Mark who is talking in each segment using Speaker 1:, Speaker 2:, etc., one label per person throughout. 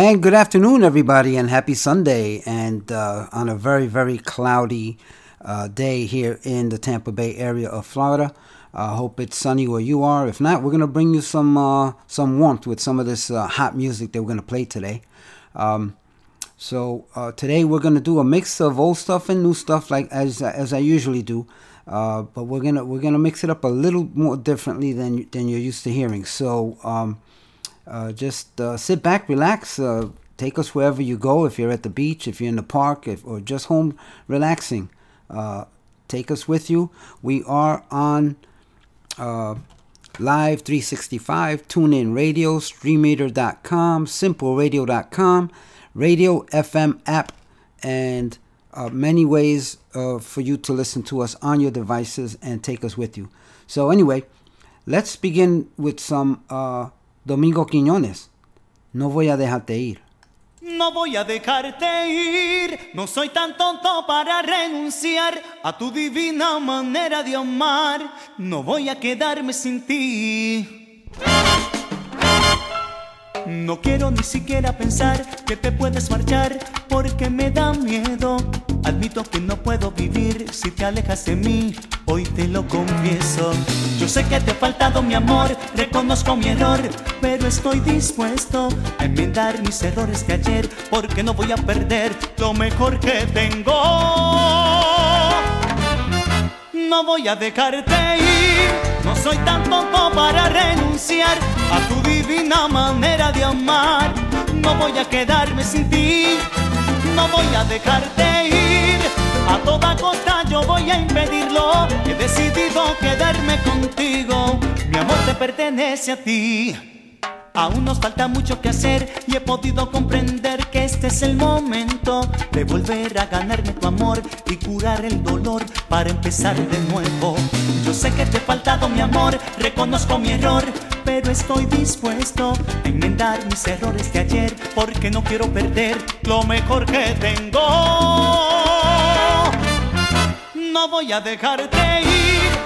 Speaker 1: And good afternoon, everybody, and happy Sunday. And uh, on a very, very cloudy uh, day here in the Tampa Bay area of Florida. I uh, hope it's sunny where you are. If not, we're gonna bring you some uh, some warmth with some of this uh, hot music that we're gonna play today. Um, so uh, today we're gonna do a mix of old stuff and new stuff, like as as I usually do. but we're gonna we're gonna mix it up a little more differently than than you're used to hearing. So. Um, uh, just uh, sit back, relax, uh, take us wherever you go. If you're at the beach, if you're in the park, if, or just home relaxing, uh, take us with you. We are on uh, Live 365, TuneIn Radio, StreamEater.com, SimpleRadio.com, Radio FM app, and uh, many ways for you to listen to us on your devices and take us with you. So, anyway, let's begin with some Domingo Quiñones, no voy a dejarte ir.
Speaker 2: No voy a dejarte ir, no soy tan tonto para renunciar a tu divina manera de amar, no voy a quedarme sin ti. No quiero ni siquiera pensar que te puedes marchar porque me da miedo. Admito que no puedo vivir si te alejas de mí, hoy te lo confieso. Yo sé que te ha faltado mi amor, reconozco mi error, pero estoy dispuesto a enmendar mis errores de ayer porque no voy a perder lo mejor que tengo. No voy a dejarte ir, no soy tan tonto para renunciar a tu divina manera de amar. No voy a quedarme sin ti, no voy a dejarte ir. A toda costa yo voy a impedirlo. He decidido quedarme contigo. Mi amor te pertenece a ti. Aún nos falta mucho que hacer y he podido comprender que este es el momento de volver a ganarme tu amor y curar el dolor para empezar de nuevo. Yo sé que te he faltado mi amor, reconozco mi error, pero estoy dispuesto a enmendar mis errores de ayer porque no quiero perder lo mejor que tengo. No voy a dejarte ir,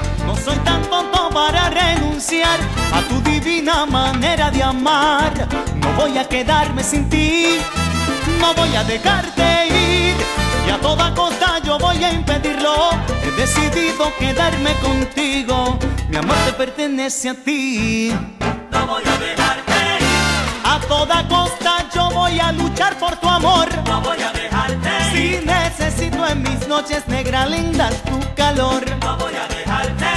Speaker 2: soy tan tonto para renunciar a tu divina manera de amar. No voy a quedarme sin ti, no voy a dejarte ir. Y a toda costa yo voy a impedirlo. He decidido quedarme contigo. Mi amor te pertenece a ti.
Speaker 3: No voy a dejarte ir.
Speaker 2: A toda costa yo voy a luchar por tu amor.
Speaker 3: No voy a dejarte
Speaker 2: ir. Si necesito en mis noches negras lindas tu calor.
Speaker 3: No voy a dejarte ir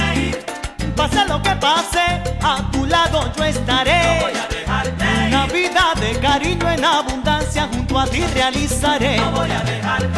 Speaker 2: Pase lo que pase, a tu lado yo estaré.
Speaker 3: No voy a dejarte
Speaker 2: Una vida de cariño en abundancia junto a ti realizaré.
Speaker 3: No voy a dejarte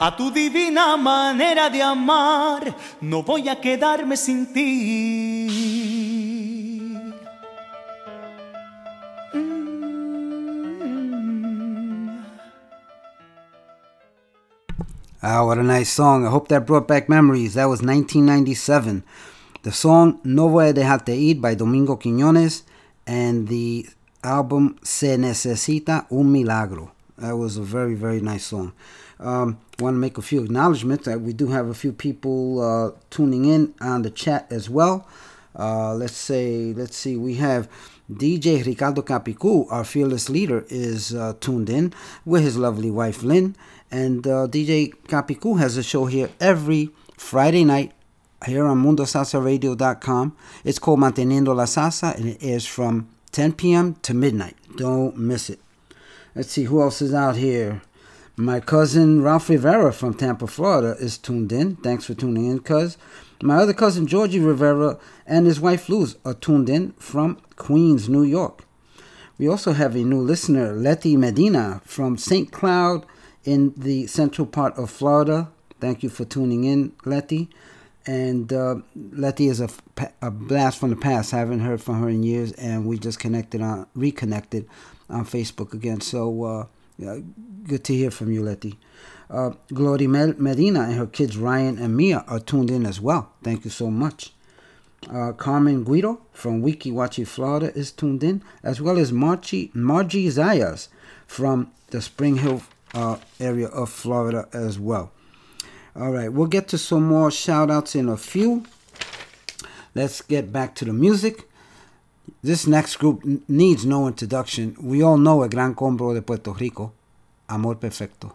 Speaker 2: a tu divina manera de amar. No voy a quedarme sin ti.
Speaker 4: Ah, what a nice song. I hope that brought back memories. That was 1997. The song No Voy a Dejarte Ir by Domingo Quiñones and the album Se Necesita Un Milagro. That was a very, very nice song. Um, want to make a few acknowledgments. that we do have a few people uh, tuning in on the chat as well. Uh, let's say, let's see, we have DJ Ricardo Capicu, our fearless leader, is uh, tuned in with his lovely wife Lynn. And uh, DJ Capicu has a show here every Friday night here on MundoSalsaRadio.com. It's called Manteniendo la Salsa, and it airs from 10 p.m. to midnight. Don't miss it. Let's see who else is out here. My cousin Ralph Rivera from Tampa, Florida is tuned in. Thanks for tuning in, cuz. My other cousin Georgie Rivera and his wife Luz are tuned in from Queens, New York. We also have a new listener, Letty Medina from St. Cloud in the central part of Florida. Thank you for tuning in, Letty. And uh, Letty is a, a blast from the past. I haven't heard from her in years, and we just connected on reconnected on Facebook again. So uh, good to hear from you, Letty. Uh, Gloria Medina and her kids Ryan and Mia are tuned in as well. Thank you so much. Uh, Carmen Guido from Weeki Wachee, Florida is tuned in, as well as Margie, Margie Zayas from the Spring Hill uh, area of Florida as well. All right, we'll get to some more shout outs in a few. Let's get back to the music. This next group needs no introduction. We all know a Gran Combo de Puerto Rico, Amor Perfecto.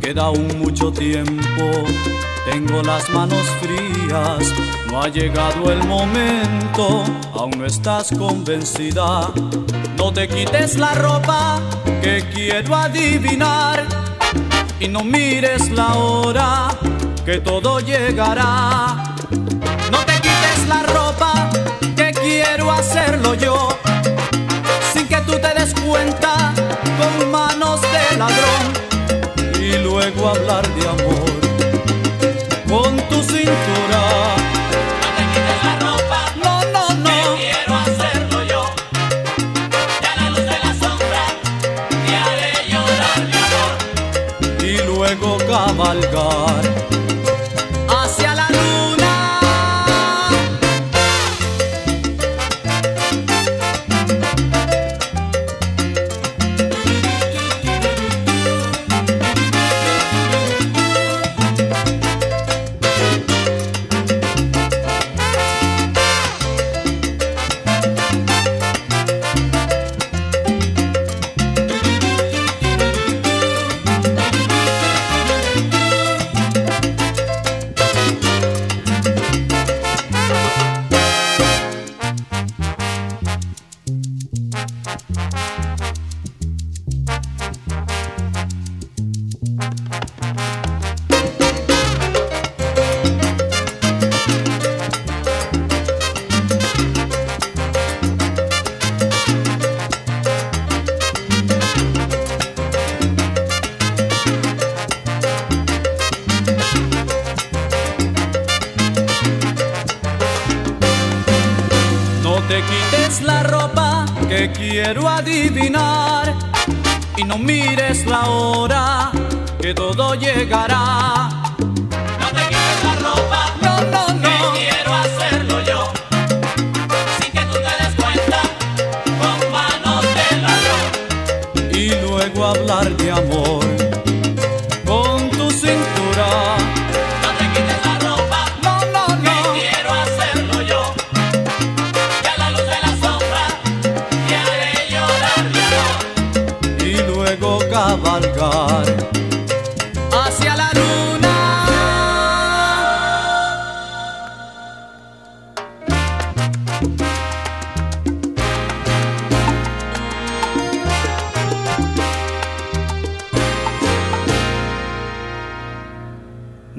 Speaker 5: Queda aún mucho tiempo, tengo las manos frías, no ha llegado el momento, aún no estás convencida, no te quites la ropa que quiero adivinar. Y no mires la hora que todo llegará. No te quites la ropa, que quiero hacerlo yo, sin que tú te des cuenta, con manos de ladrón, luego hablar de amor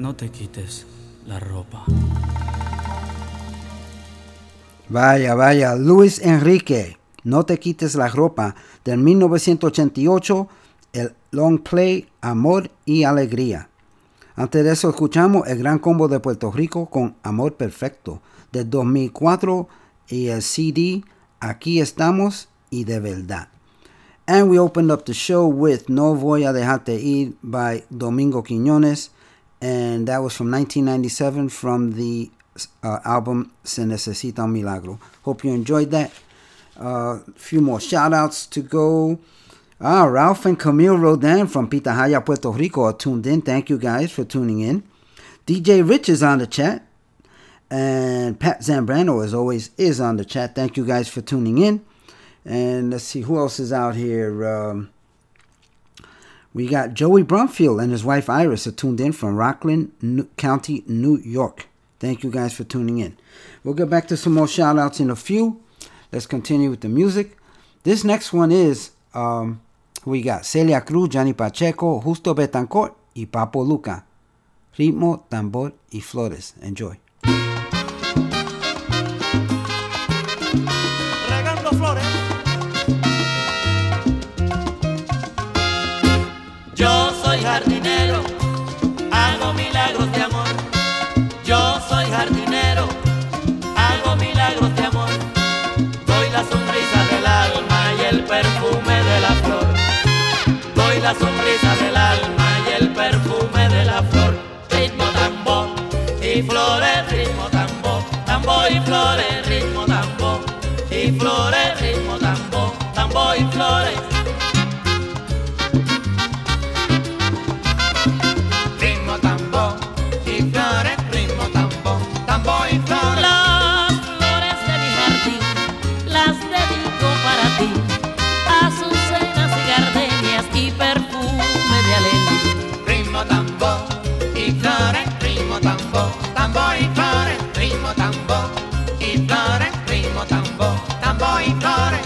Speaker 3: No te quites la ropa.
Speaker 1: Vaya, vaya, Luis Enrique, no te quites la ropa, del 1988, el long play Amor y Alegría. Antes de eso escuchamos el gran combo de Puerto Rico con Amor Perfecto, del 2004 y el CD Aquí estamos y de verdad. And we opened up the show with No Voy a Dejarte Ir by Domingo Quiñones, and that was from 1997 from the uh, album Se Necesita un Milagro. Hope you enjoyed that. A uh, few more shout outs to go. Ah, Ralph and Camille Rodan from Pitahaya, Puerto Rico are tuned in. Thank you guys for tuning in. DJ Rich is on the chat. And Pat Zambrano, as always, is on the chat. Thank you guys for tuning in. And let's see who else is out here. Um, we got Joey Brumfield and his wife Iris are tuned in from Rockland New- County, New York. Thank you guys for tuning in. We'll get back to some more shout outs in a few. Let's continue with the music. This next one is um, we got Celia Cruz, Johnny Pacheco, Justo Betancourt, y Papo Lucca. Ritmo, tambor y flores. Enjoy.
Speaker 3: Perfume de la flor. Doy la sonrisa
Speaker 6: cantare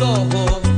Speaker 6: ojos.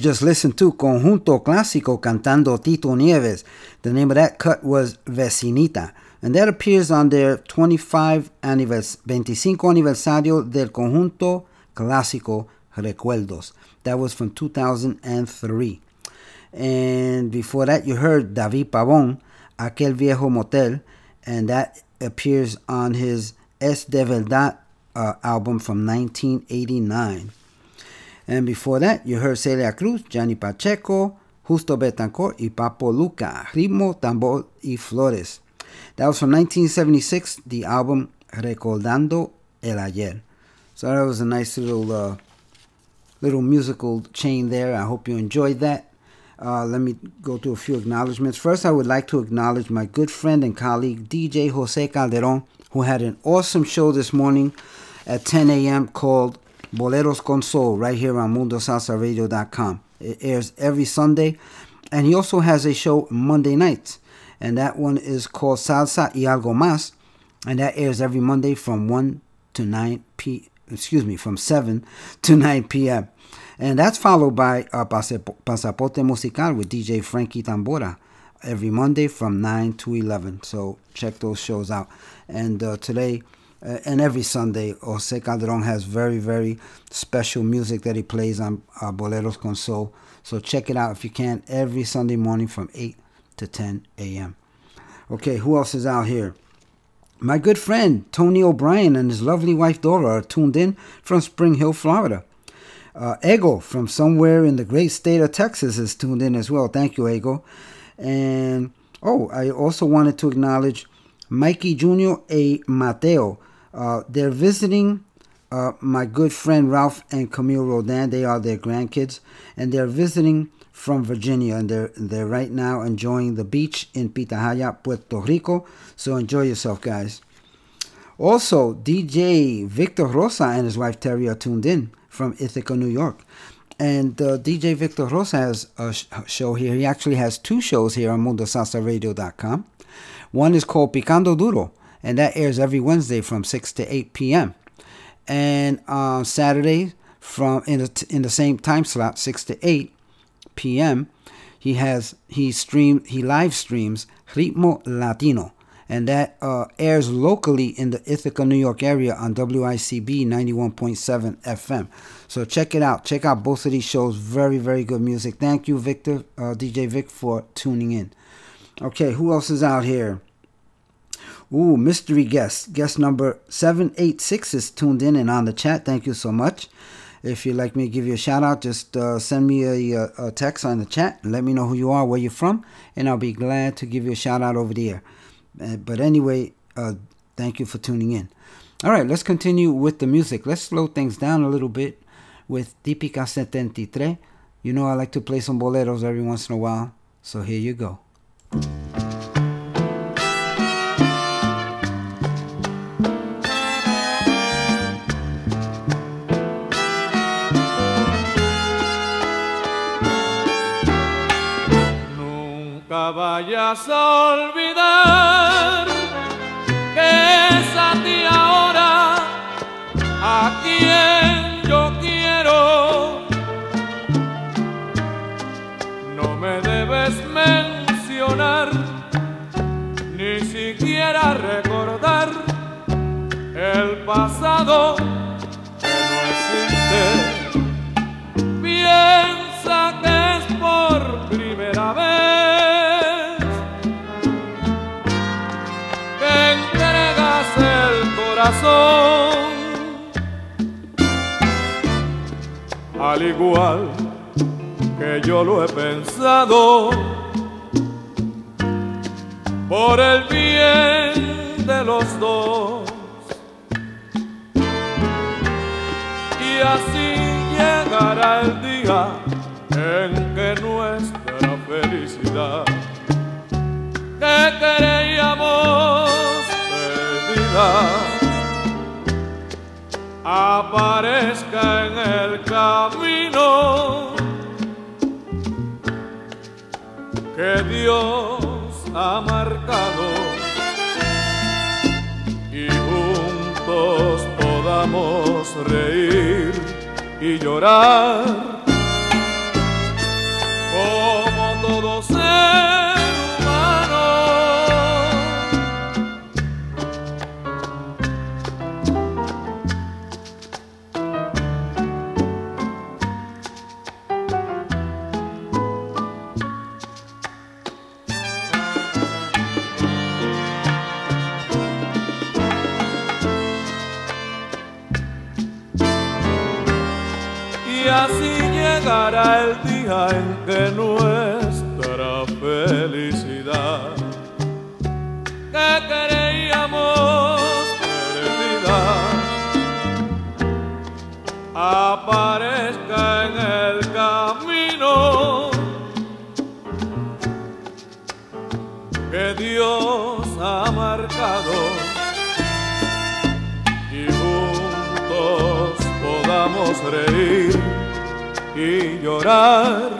Speaker 1: Just listened to Conjunto Clásico cantando Tito Nieves. The name of that cut was Vecinita. And that appears on their 25 anivers 25 aniversario del Conjunto Clásico Recuerdos. That was from 2003. And before that, you heard David Pavón, Aquel Viejo Motel, and that appears on his Es de Verdad uh, album from 1989. And before that, you heard Celia Cruz, Johnny Pacheco, Justo Betancourt, y Papo Lucca, Ritmo, Tambor y Flores. That was from 1976, the album Recordando el Ayer. So that was a nice little uh, little musical chain there. I hope you enjoyed that. Uh, let me go to a few acknowledgments. First, I would like to acknowledge my good friend and colleague DJ Jose Calderon, who had an awesome show this morning at 10 a.m. called Boleros con Soul right here on MundoSalsaRadio.com. It airs every Sunday, and he also has a show Monday nights, and that one is called Salsa y Algo Más, and that airs every Monday from 1 to 9 p. Excuse me, from 7 to 9 p.m. And that's followed by uh, Pasaporte Musical with DJ Frankie Tambora every Monday from 9 to 11. So check those shows out. And uh, today uh, and every Sunday, Jose Calderon has very, very special music that he plays on uh, Boleros con. So check it out if you can every Sunday morning from 8 to 10 a.m. Okay, who else is out here? My good friend Tony O'Brien and his lovely wife Dora are tuned in from Spring Hill, Florida. Uh, Ego from somewhere in the great state of Texas is tuned in as well. Thank you, Ego. And oh, I also wanted to acknowledge Mikey Jr. A. Mateo. Uh, they're visiting uh, my good friend Ralph and Camille Rodan. They are their grandkids, and they're visiting from Virginia, and they're they're right now enjoying the beach in Pitahaya, Puerto Rico. So enjoy yourself, guys. Also, DJ Victor Rosa and his wife Terry are tuned in from Ithaca, New York. And uh, DJ Victor Rosa has a sh- show here. He actually has two shows here on MundoSalsaRadio.com. One is called Picando Duro, and that airs every Wednesday from 6 to 8 p.m. And on Saturday, from in the, in the same time slot, 6 to 8 p.m., he has he stream he live streams Ritmo Latino, and that uh, airs locally in the Ithaca, New York area on WICB 91.7 FM. So check it out. Check out both of these shows. Very very good music. Thank you, Victor, uh, DJ Vic, for tuning in. Okay, who else is out here? Ooh, mystery guest. Guest number 786 is tuned in and on the chat. Thank you so much. If you'd like me to give you a shout out, just uh, send me a, a, text on the chat let me know who you are, where you're from, and I'll be glad to give you a shout out over the air. Uh, but anyway, uh, thank you for tuning in. All right, let's continue with the music. Let's slow things down a little bit with Típica 73. You know, I like to play some boleros every once in a while, so here you go.
Speaker 7: Vayas a olvidar que es a ti ahora a quien yo quiero. No me debes mencionar, ni siquiera recordar el pasado al igual que yo lo he pensado, por el bien de los dos. Y así llegará el día en que nuestra felicidad, que creíamos perdida, aparezca en el camino que Dios ha marcado y juntos podamos reír y llorar como todos. El día en que nuestra felicidad que creíamos perdida aparezca en el camino que Dios ha marcado y juntos podamos reír y llorar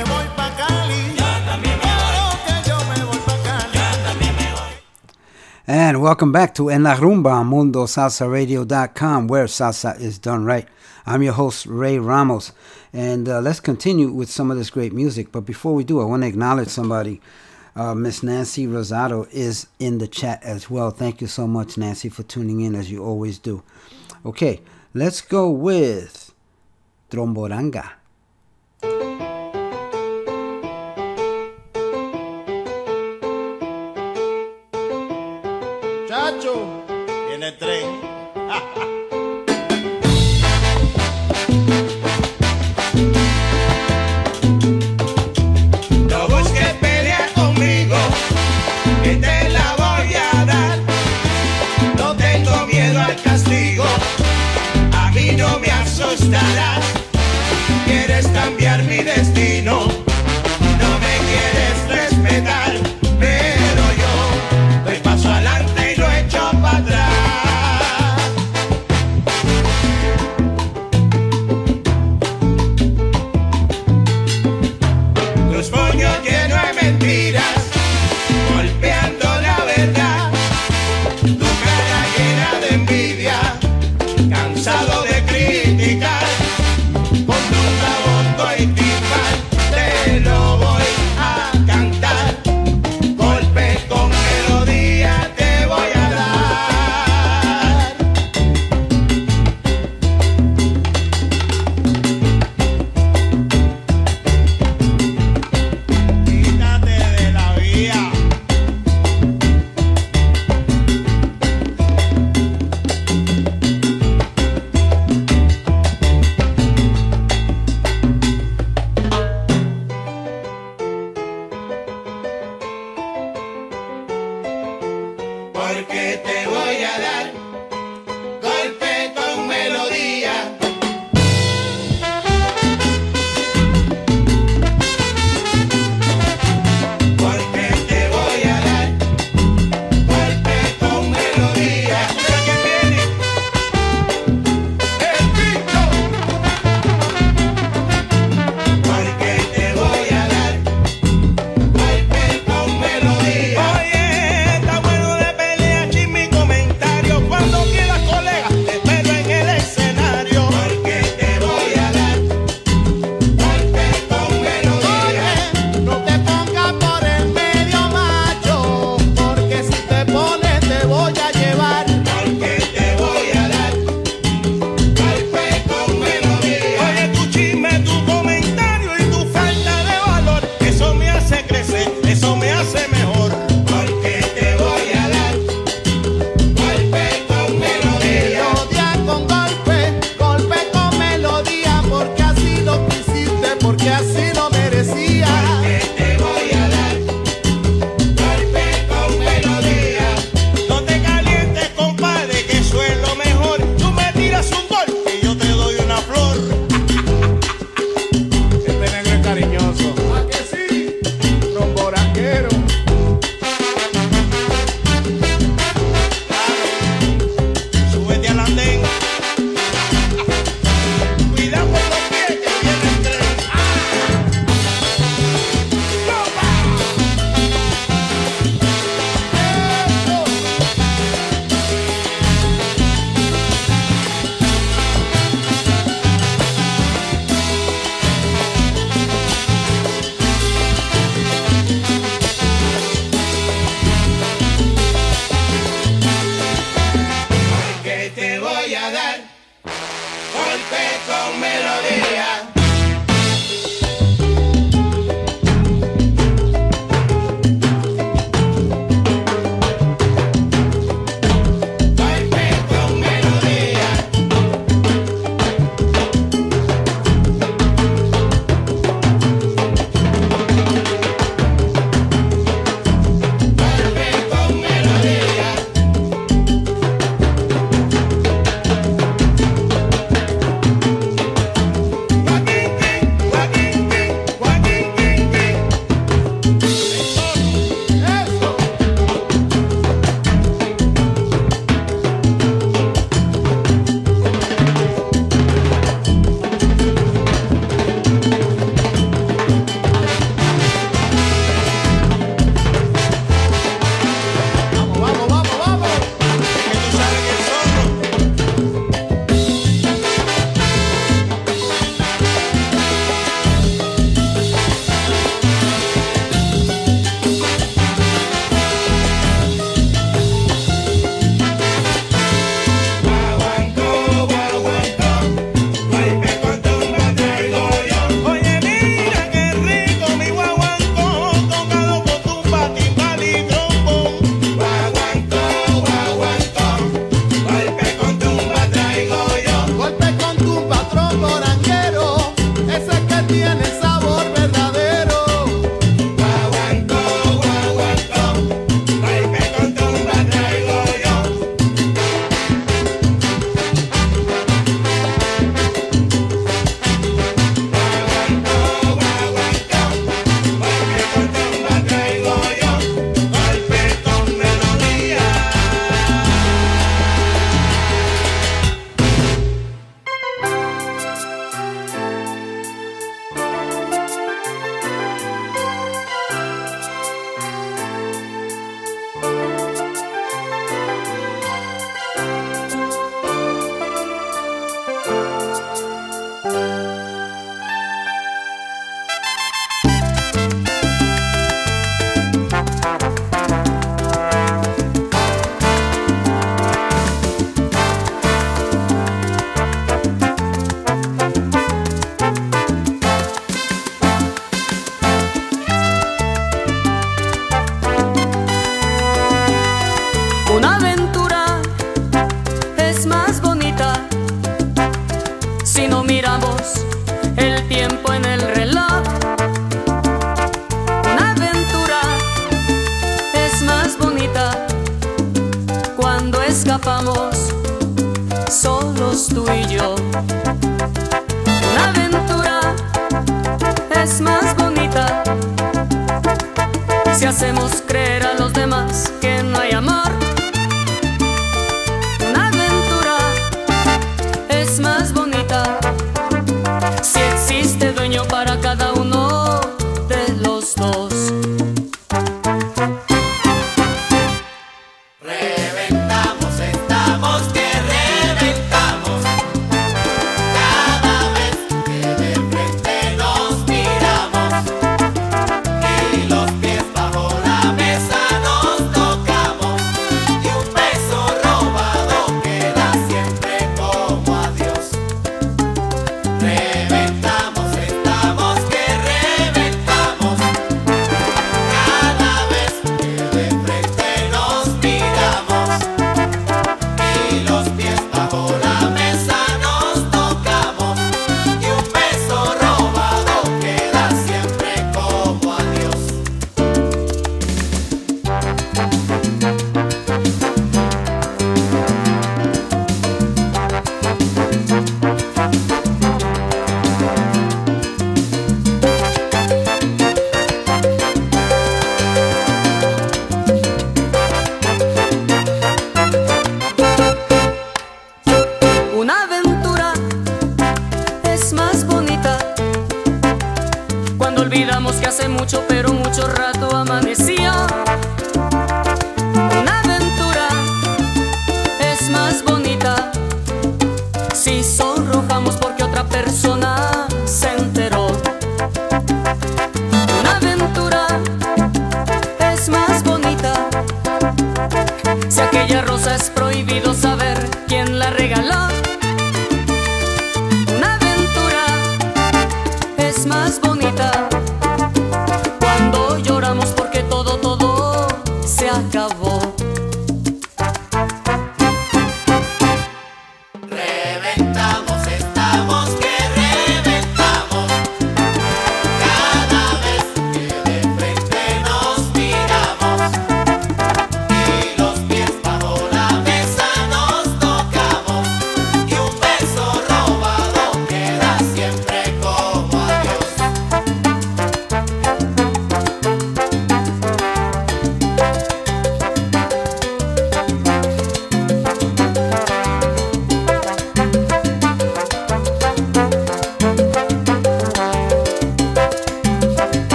Speaker 2: voy pa'
Speaker 1: And welcome back to En La Rumba, MundoSalsaRadio.com, where salsa is done right. I'm your host, Ray Ramos. And uh, let's continue with some of this great music. But before we do, I want to acknowledge somebody. Uh, Miss Nancy Rosado is in the chat as well. Thank you so much, Nancy, for tuning in as you always do. Okay, let's go with Tromboranga.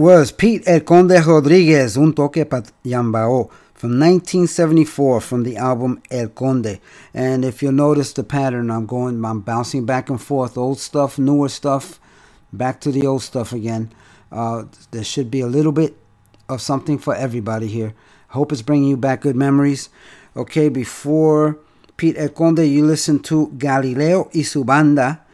Speaker 1: Was Pete El Conde Rodriguez, Un Toque Pa Yambao, from 1974 from the album El Conde. And if you'll notice the pattern, I'm going, I'm bouncing back and forth, old stuff, newer stuff, back to the old stuff again. Uh, there should be a little bit of something for everybody here. Hope it's bringing you back good memories. Okay, before Pete El Conde, you listen to Galileo y su banda,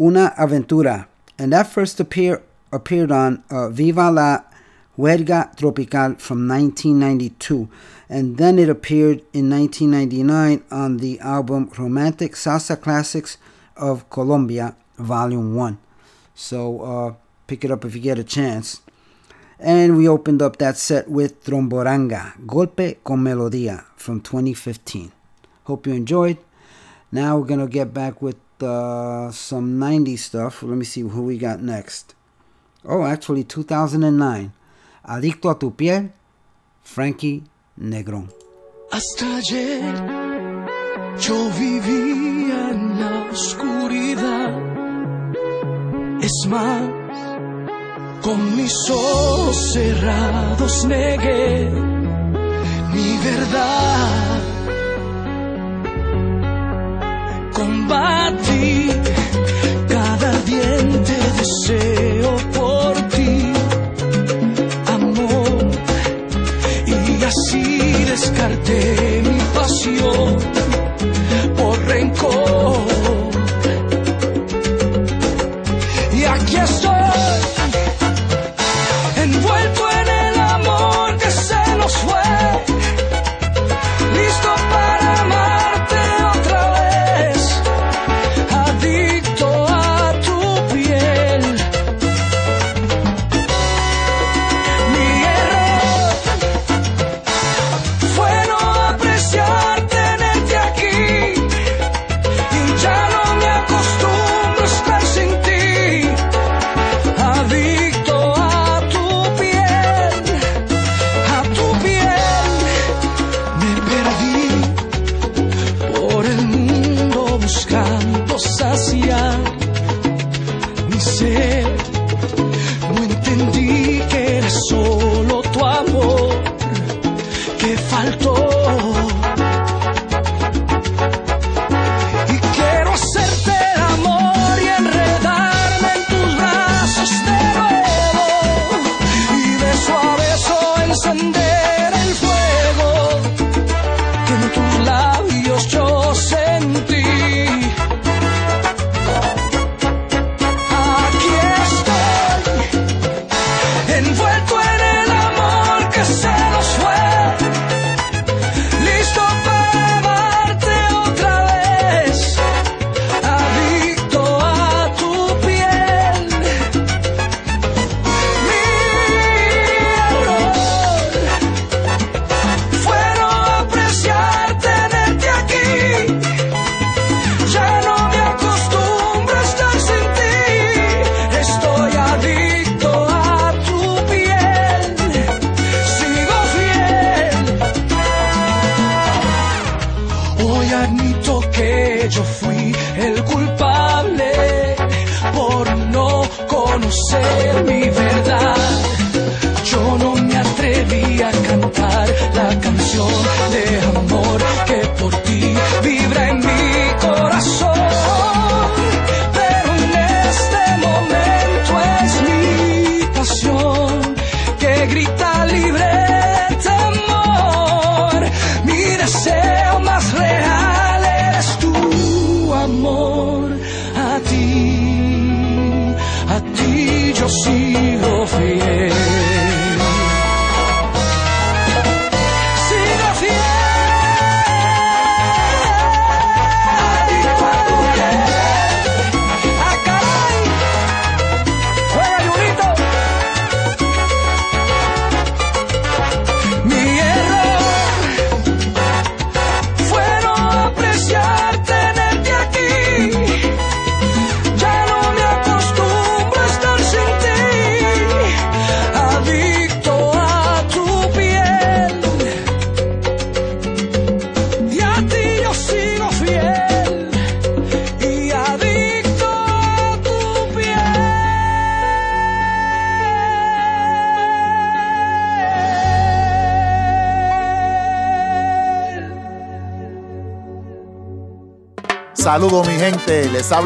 Speaker 1: Una Aventura. And that first appear, appeared on uh, Viva la Huelga Tropical from 1992. And then it appeared in 1999 on the album Romantic Salsa Classics of Colombia, Volume 1. So uh, pick it up if you get a chance. And we opened up that set with Tromboranga, Golpe con Melodía from 2015. Hope you enjoyed. Now we're going to get back with uh, some 90s stuff. Let me see who we got next. Oh, actually, 2009. Adicto a tu piel, Frankie Negrón.
Speaker 8: Hasta ayer yo vivía en la oscuridad. Es más, con mis ojos cerrados negué mi verdad. Combatí cada diente deseo descarté en.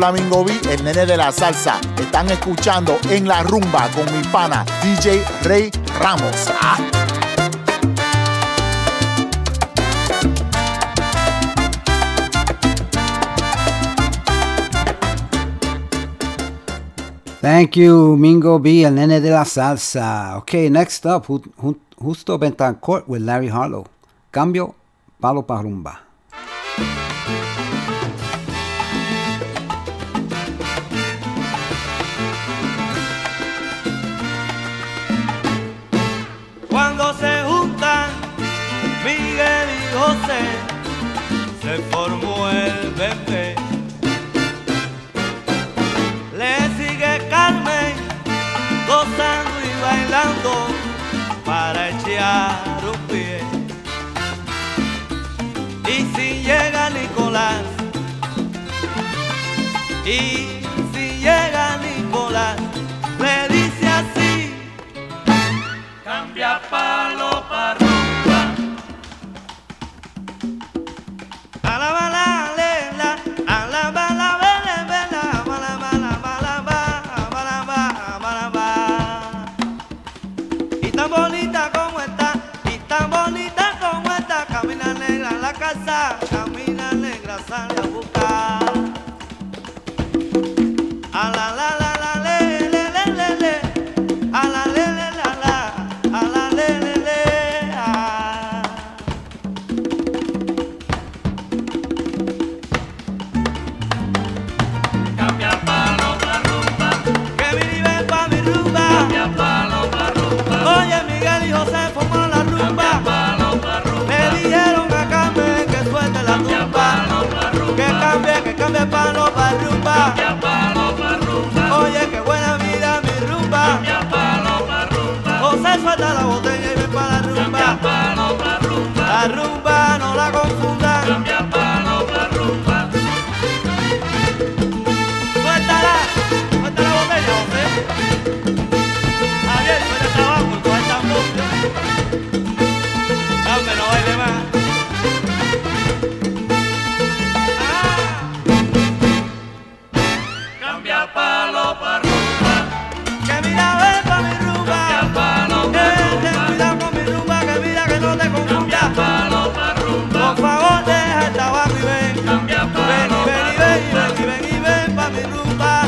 Speaker 9: Flamingo B, el nene de la salsa. Están escuchando en la rumba con mi pana DJ Rey Ramos.
Speaker 1: Thank you, Mingo B, el nene de la salsa. Okay, next up, Justo Bentancourt with Larry Harlow. Cambio, palo
Speaker 4: para rumba.
Speaker 10: Japa. ruba.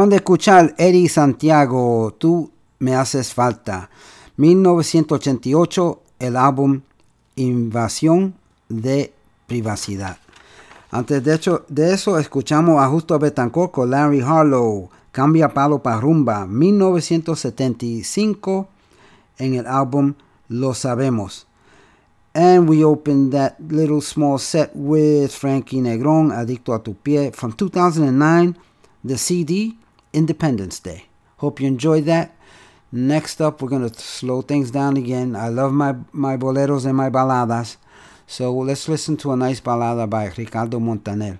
Speaker 1: Acaban de escuchar Eddie Santiago, Tú me haces falta. 1988, el álbum Invasión de Privacidad. Antes de, hecho, de eso, escuchamos a Justo Betancourt Larry Harlow, Cambia Palo para Rumba, 1975, en el álbum Lo Sabemos. And we opened that little small set with Frankie Negron, Adicto a tu Pie, from 2009, the CD Independence Day. Hope you enjoyed that. Next up, we're going to slow things down again. I love my, my boleros and my baladas. So let's listen to a nice balada by Ricardo Montaner.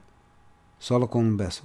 Speaker 1: Solo con un beso.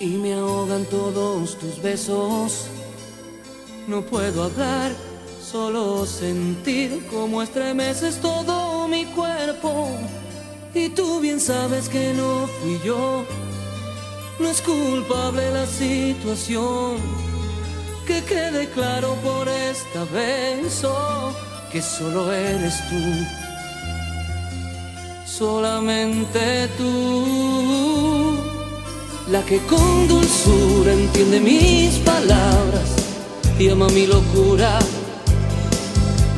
Speaker 10: y me ahogan todos tus besos. No puedo hablar, solo sentir cómo estremeces todo mi cuerpo. Y tú bien sabes que no fui yo, no es culpable la situación. Que quede claro por esta vez oh, que solo eres tú solamente tú, la que con dulzura entiende mis palabras y ama mi locura,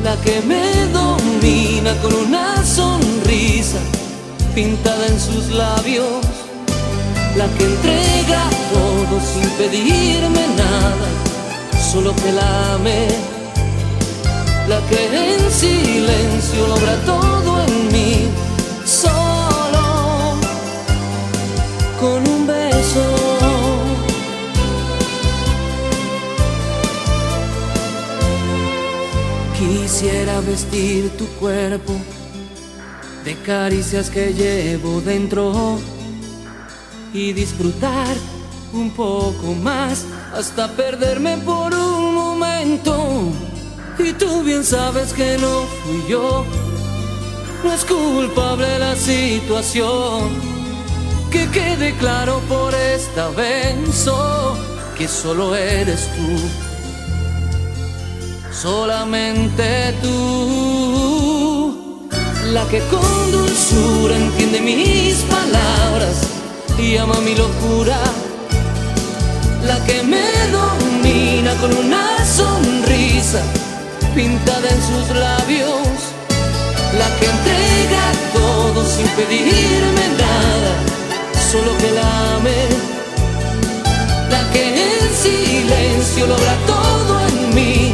Speaker 10: la que me domina con una sonrisa pintada en sus labios, la que entrega todo sin pedirme nada, solo que la ame, la que en silencio logra todo Quisiera vestir tu cuerpo de caricias que llevo dentro y disfrutar un poco más hasta perderme por un momento. Y tú bien sabes que no fui yo, no es culpable la situación. Que quede claro por esta vez oh, que solo eres tú. Solamente tú, la que con dulzura entiende mis palabras y ama mi locura, la que me domina con una sonrisa pintada en sus labios, la que entrega todo sin pedirme nada, solo que la ame, la que en silencio logra todo en mí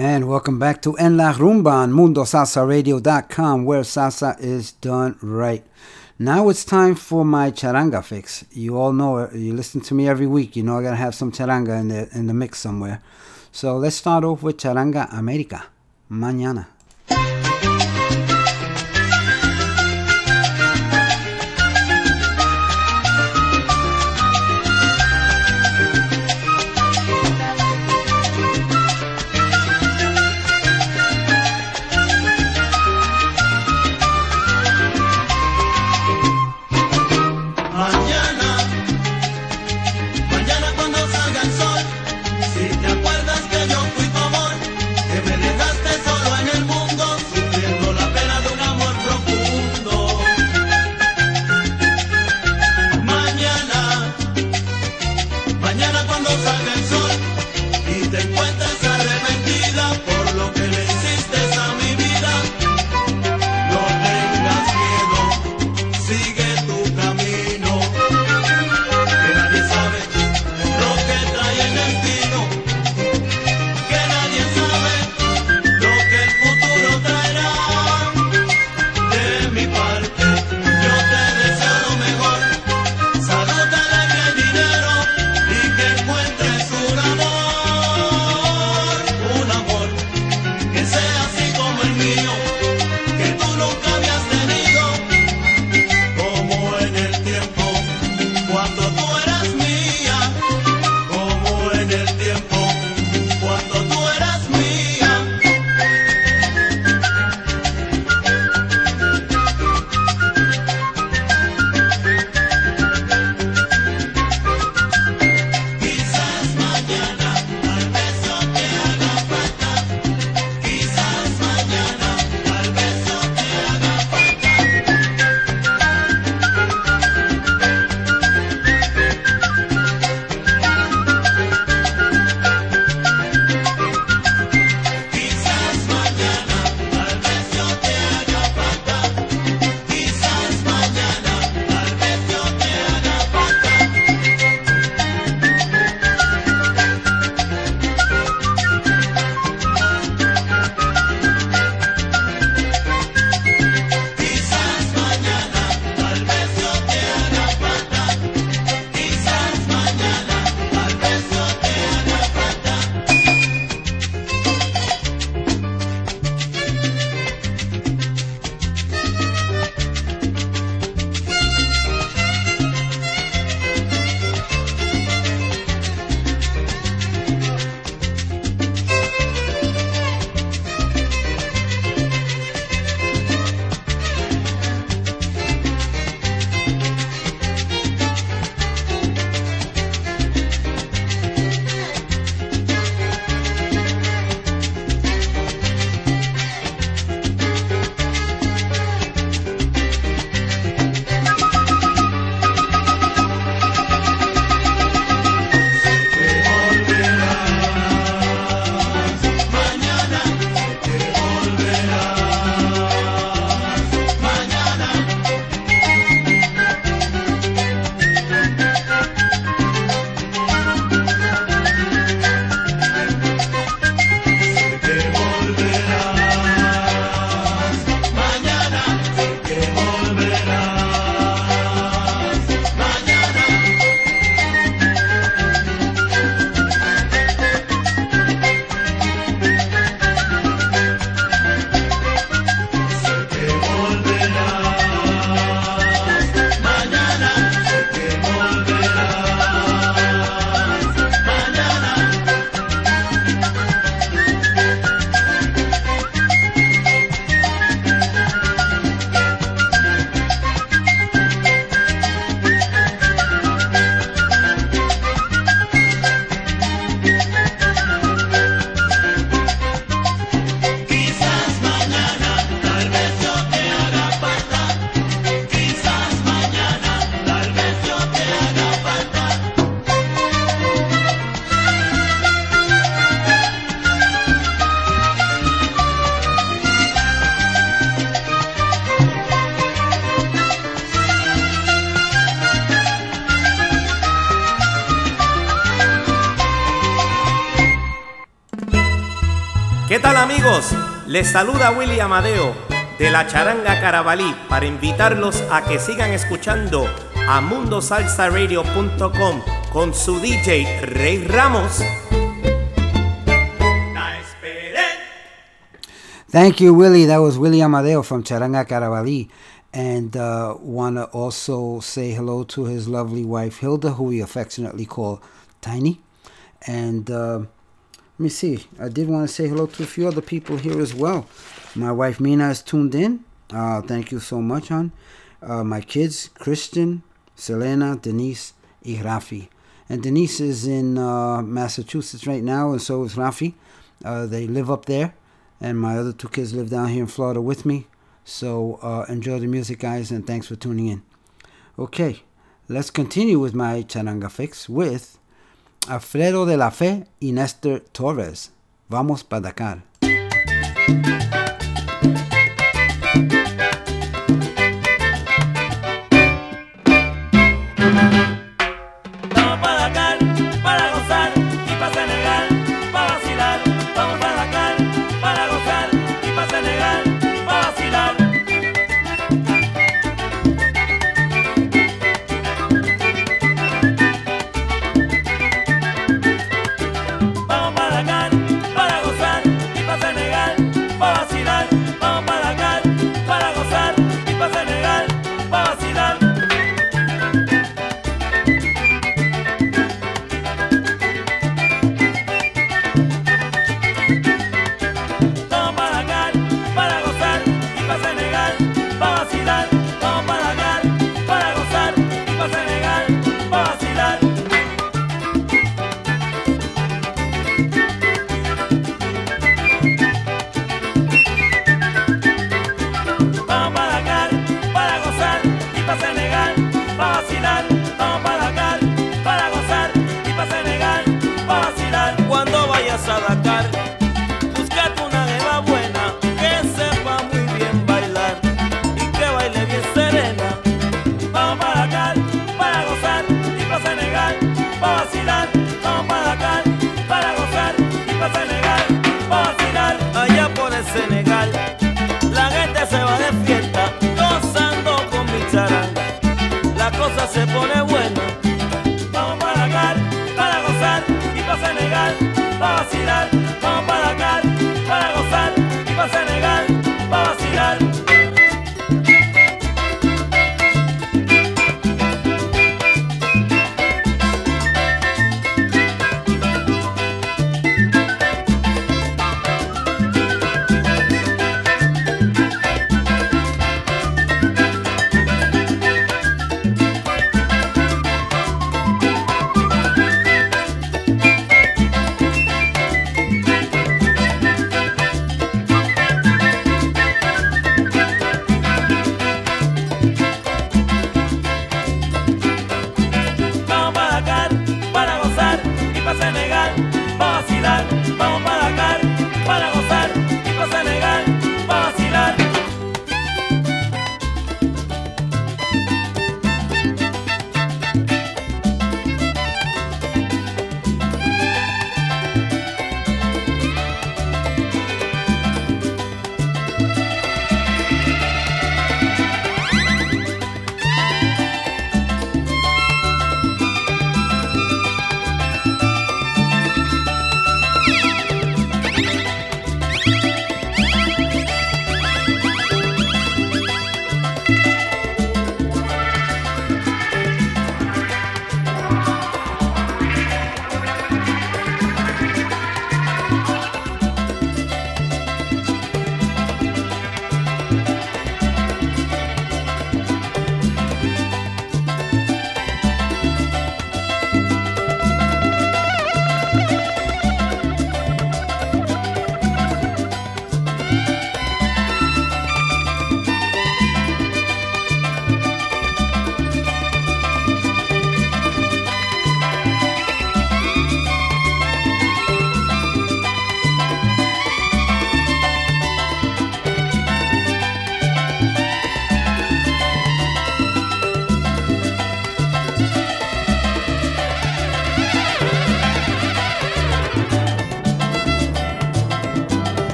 Speaker 1: And welcome back to En La Rumba on MundoSalsaRadio.com, where salsa is done right. Now it's time for my charanga fix. You all know it. You listen to me every week. You know I gotta have some charanga in the in the mix somewhere. So let's start off with Charanga America. Mañana.
Speaker 11: Les saluda Willy Amadeo de la Charanga Carabalí para invitarlos a que sigan escuchando a mundosalsaradio.com con su DJ Rey Ramos.
Speaker 12: Thank you, Willie. That was Willie Amadeo from Charanga Carabalí. And uh, want to also say hello to his lovely wife, Hilda, who we affectionately call Tiny. And uh, let me see. I did want to say hello to a few other people here as well. My wife Mina is tuned in. Uh, thank you so much, hon. Uh, my kids, Christian, Selena, Denise, and Rafi. And Denise is in uh, Massachusetts right now, and so is Rafi. Uh, they live up there, and my other two kids live down here in Florida with me. So uh, enjoy the music, guys, and thanks for tuning in. Okay, let's continue with my charanga fix with Alfredo de la Fe y Néstor Torres. Vamos para Dakar.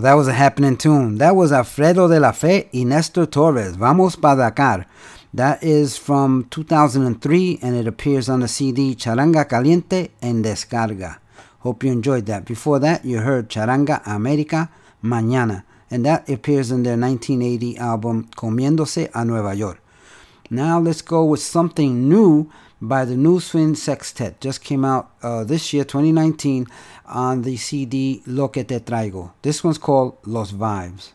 Speaker 1: That was a happening tune. That was Alfredo de la Fe y Nestor Torres. Vamos para Dakar. That is from 2003 and it appears on the CD Charanga Caliente en Descarga. Hope you enjoyed that. Before that, you heard Charanga América Mañana, and that appears in their 1980 album Comiéndose a Nueva York. Now let's go with something new by the New Swing Sextet. Just came out uh, this year, 2019, on the CD Lo que te traigo. This one's called Los Vibes.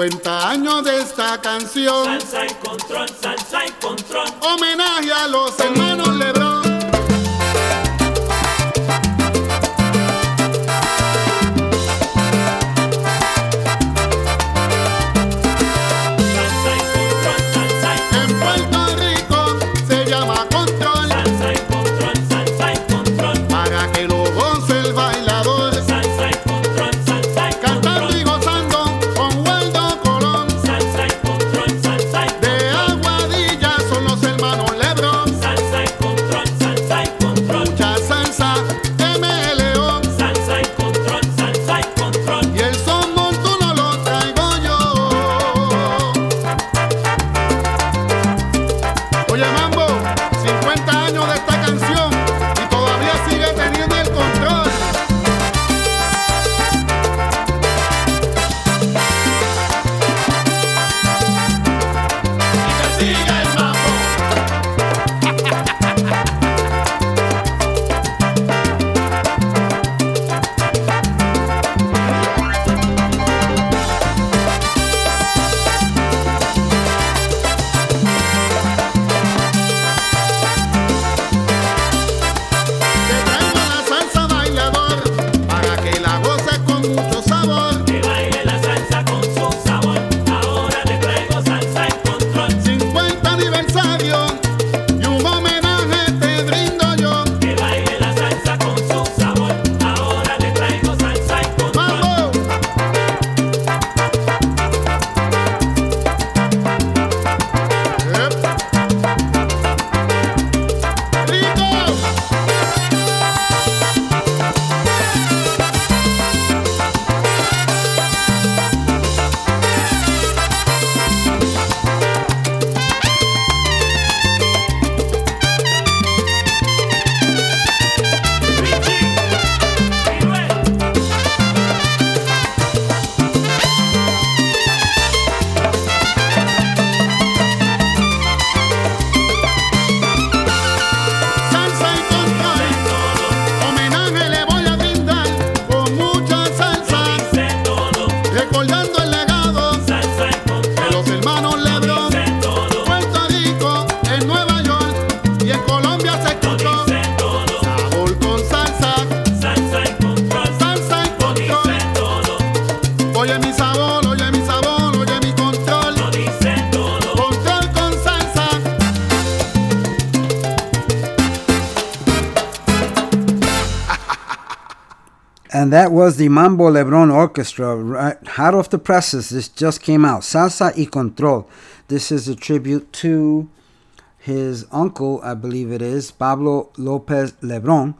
Speaker 4: 50 años de esta canción.
Speaker 13: Salsa y control, salsa y control.
Speaker 4: Homenaje
Speaker 14: that was the Mambo Lebron Orchestra, right, hot off the presses. This just came out. Salsa y Control. This is a tribute to his uncle, I believe it is, Pablo Lopez Lebron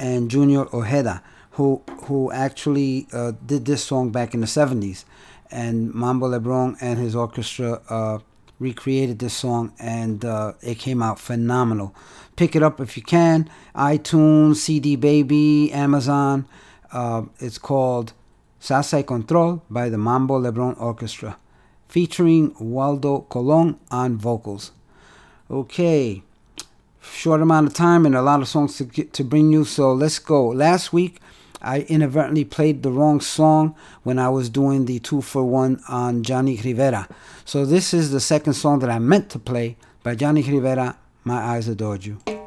Speaker 14: and Junior Ojeda, who who actually uh, did this song back in the 70s. And Mambo Lebron and his orchestra uh, recreated this song, and uh, it came out phenomenal. Pick it up if you can. iTunes, CD Baby, Amazon. Uh, it's called Salsa y Control by the Mambo Lebron Orchestra, featuring Waldo Colon on vocals. Okay, short amount of time and a lot of songs to get to bring you. So let's go. Last week, I inadvertently played the wrong song when I was doing the two for one on Johnny Rivera. So this is the second song that I meant to play by Johnny Rivera. My eyes adored you.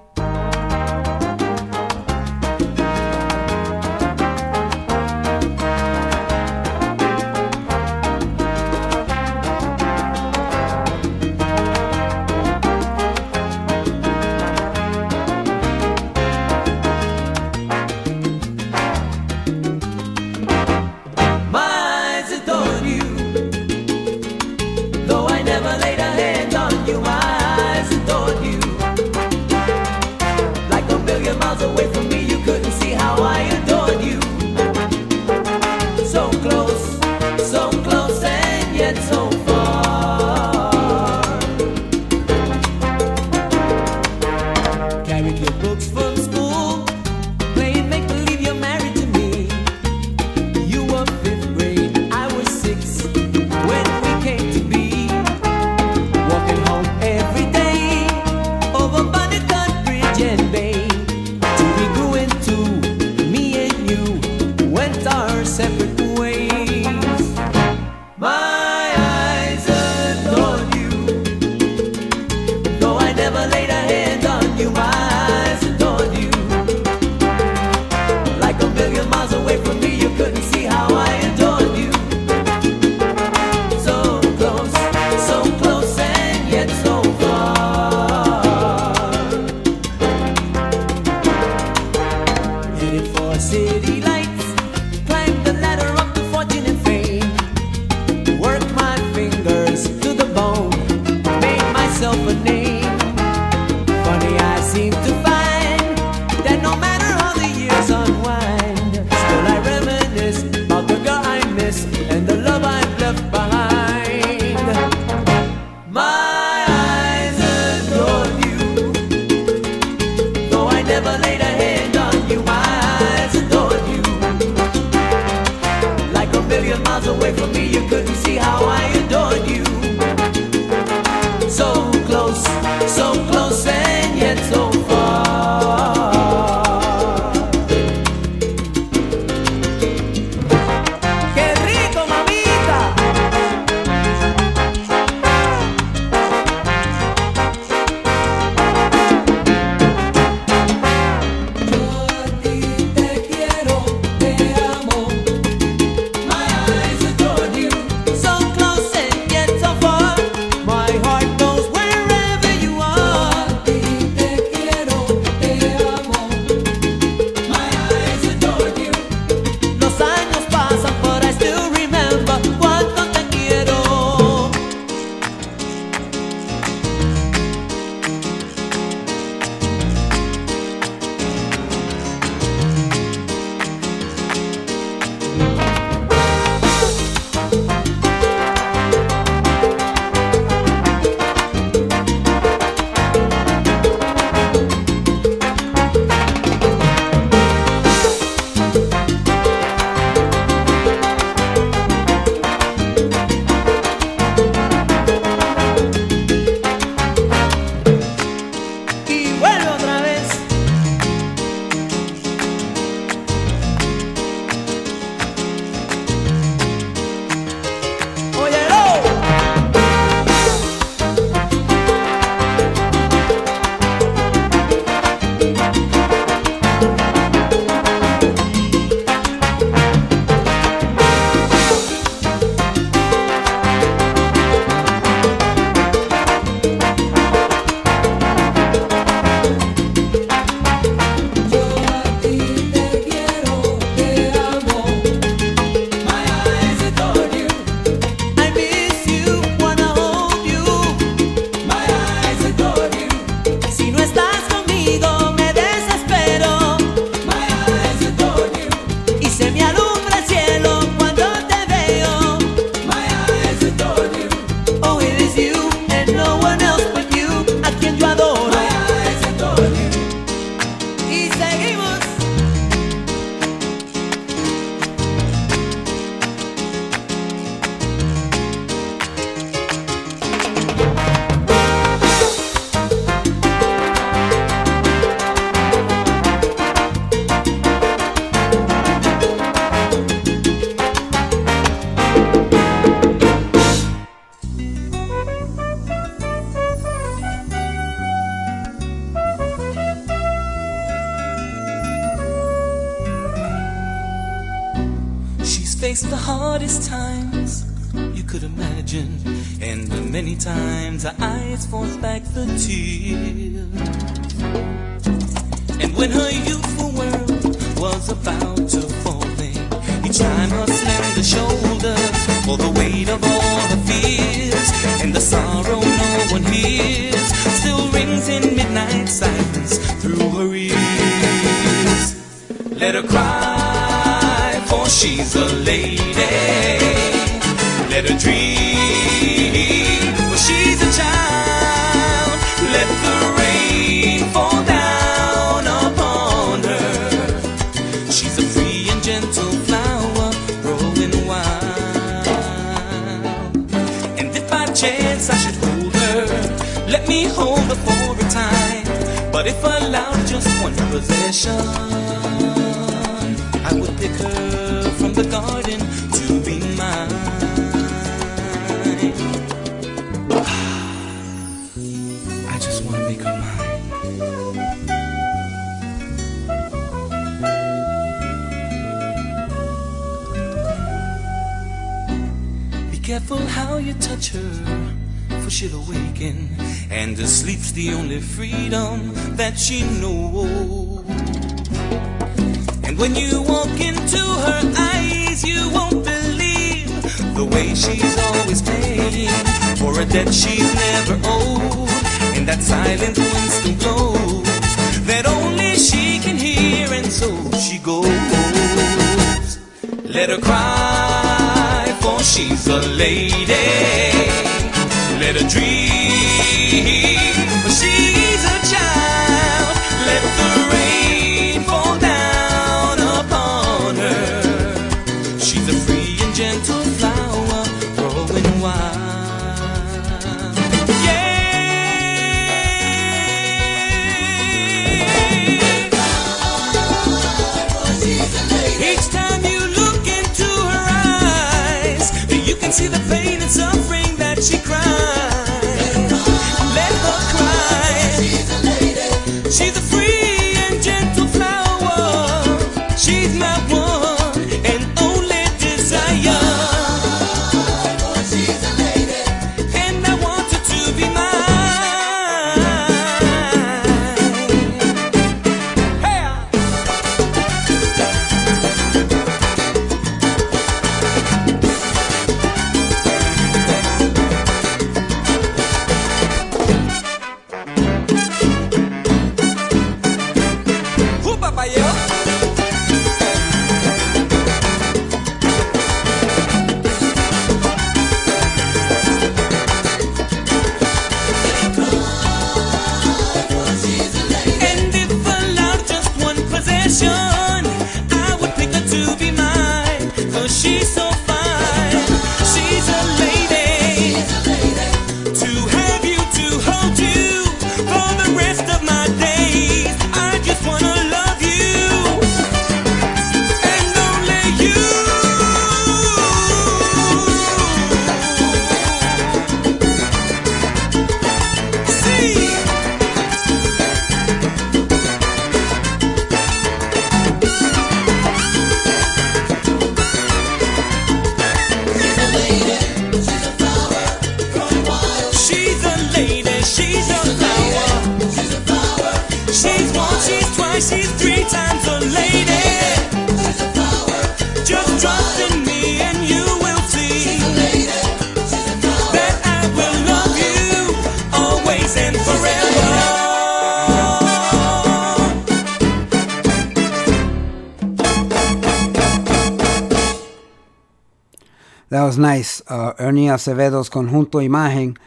Speaker 1: Acevedo's Conjunto Imagen,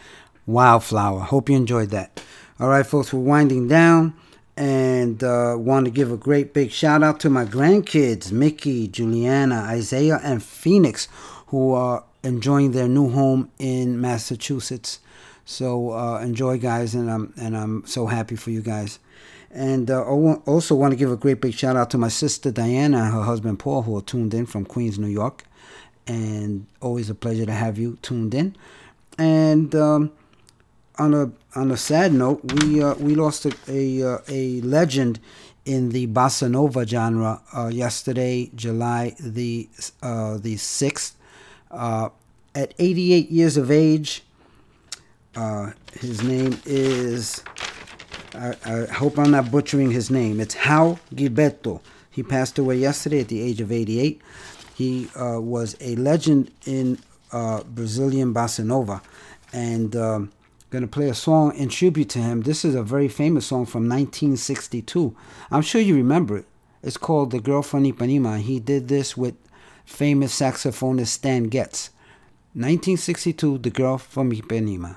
Speaker 1: Wildflower. Hope you enjoyed that. All right, folks, we're winding down and uh, want to give a great big shout out to my grandkids, Mickey, Juliana, Isaiah, and Phoenix, who are enjoying their new home in Massachusetts. So uh, enjoy, guys, and I'm and I'm so happy for you guys. And uh, also want to give a great big shout out to my sister Diana and her husband Paul, who are tuned in from Queens, New York and always a pleasure to have you tuned in. And um, on a on a sad note, we uh, we lost a a, uh, a legend in the bossa nova genre uh, yesterday, July the uh, the sixth. Uh, at 88 years of age, uh, his name is. I, I, hope I'm not butchering his name. It's Hal Gibetto. He passed away yesterday at the age of 88. He uh, was a legend in uh, Brazilian bossa nova, and um, to play a song in tribute to him. This is a very famous song from 1962. I'm sure you remember it. It's called "The Girl from Ipanema." He did this with famous saxophonist Stan Getz. 1962, "The Girl from Ipanema."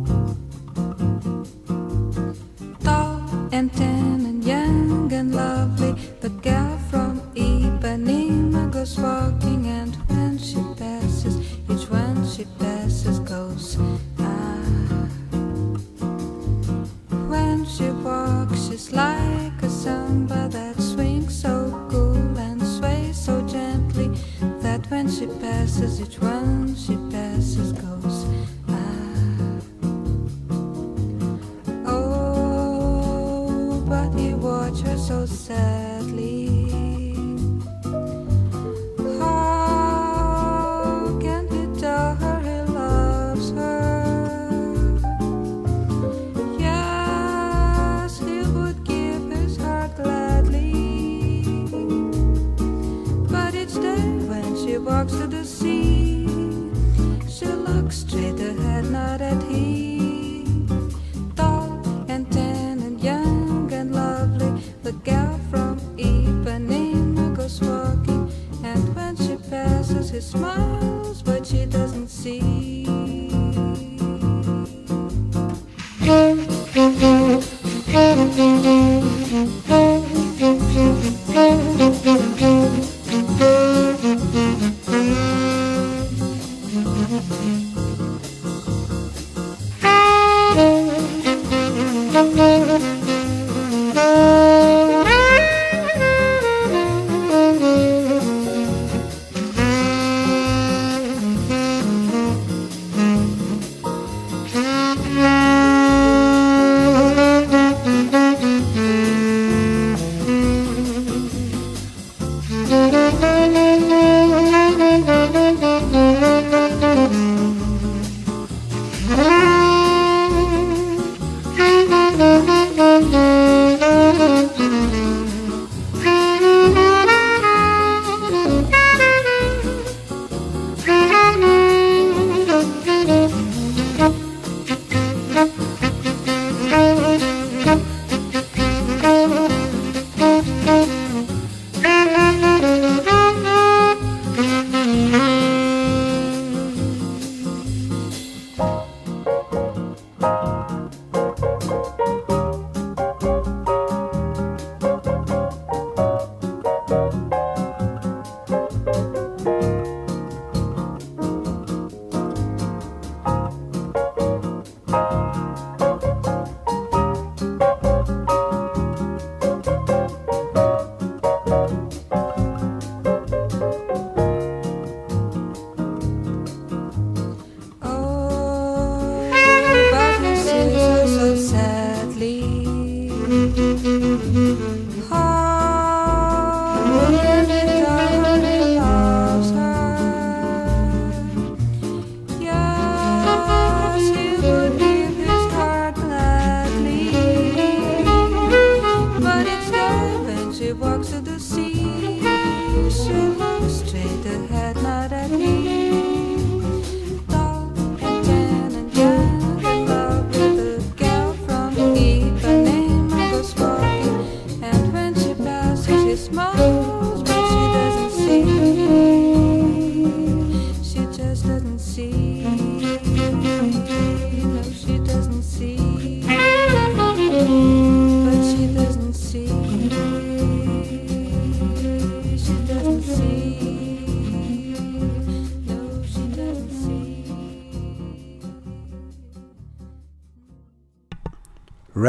Speaker 15: Walks to the sea.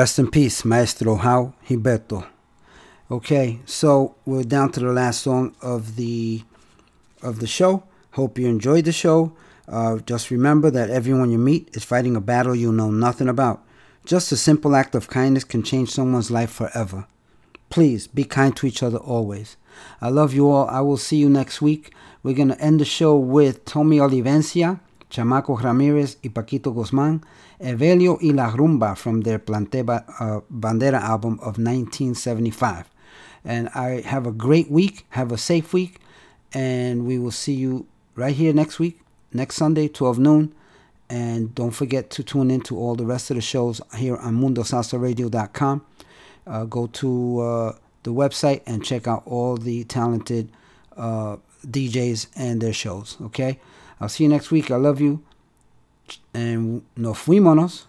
Speaker 1: Rest in peace, Maestro How Hibeto. Okay, so we're down to the last song of the of the show. Hope you enjoyed the show. Uh, just remember that everyone you meet is fighting a battle you know nothing about. Just a simple act of kindness can change someone's life forever. Please be kind to each other always. I love you all. I will see you next week. We're going to end the show with Tommy Olivencia, Chamaco Ramirez y Paquito Guzman, Evelio y La Rumba from their Planteba uh, Bandera album of 1975. And I have a great week. Have a safe week. And we will see you right here next week, next Sunday, 12 noon. And don't forget to tune in to all the rest of the shows here on MundoSalsaRadio.com. Uh, go to uh, the website and check out all the talented uh, DJs and their shows. Okay? I'll see you next week. I love you. And nos fuímonos.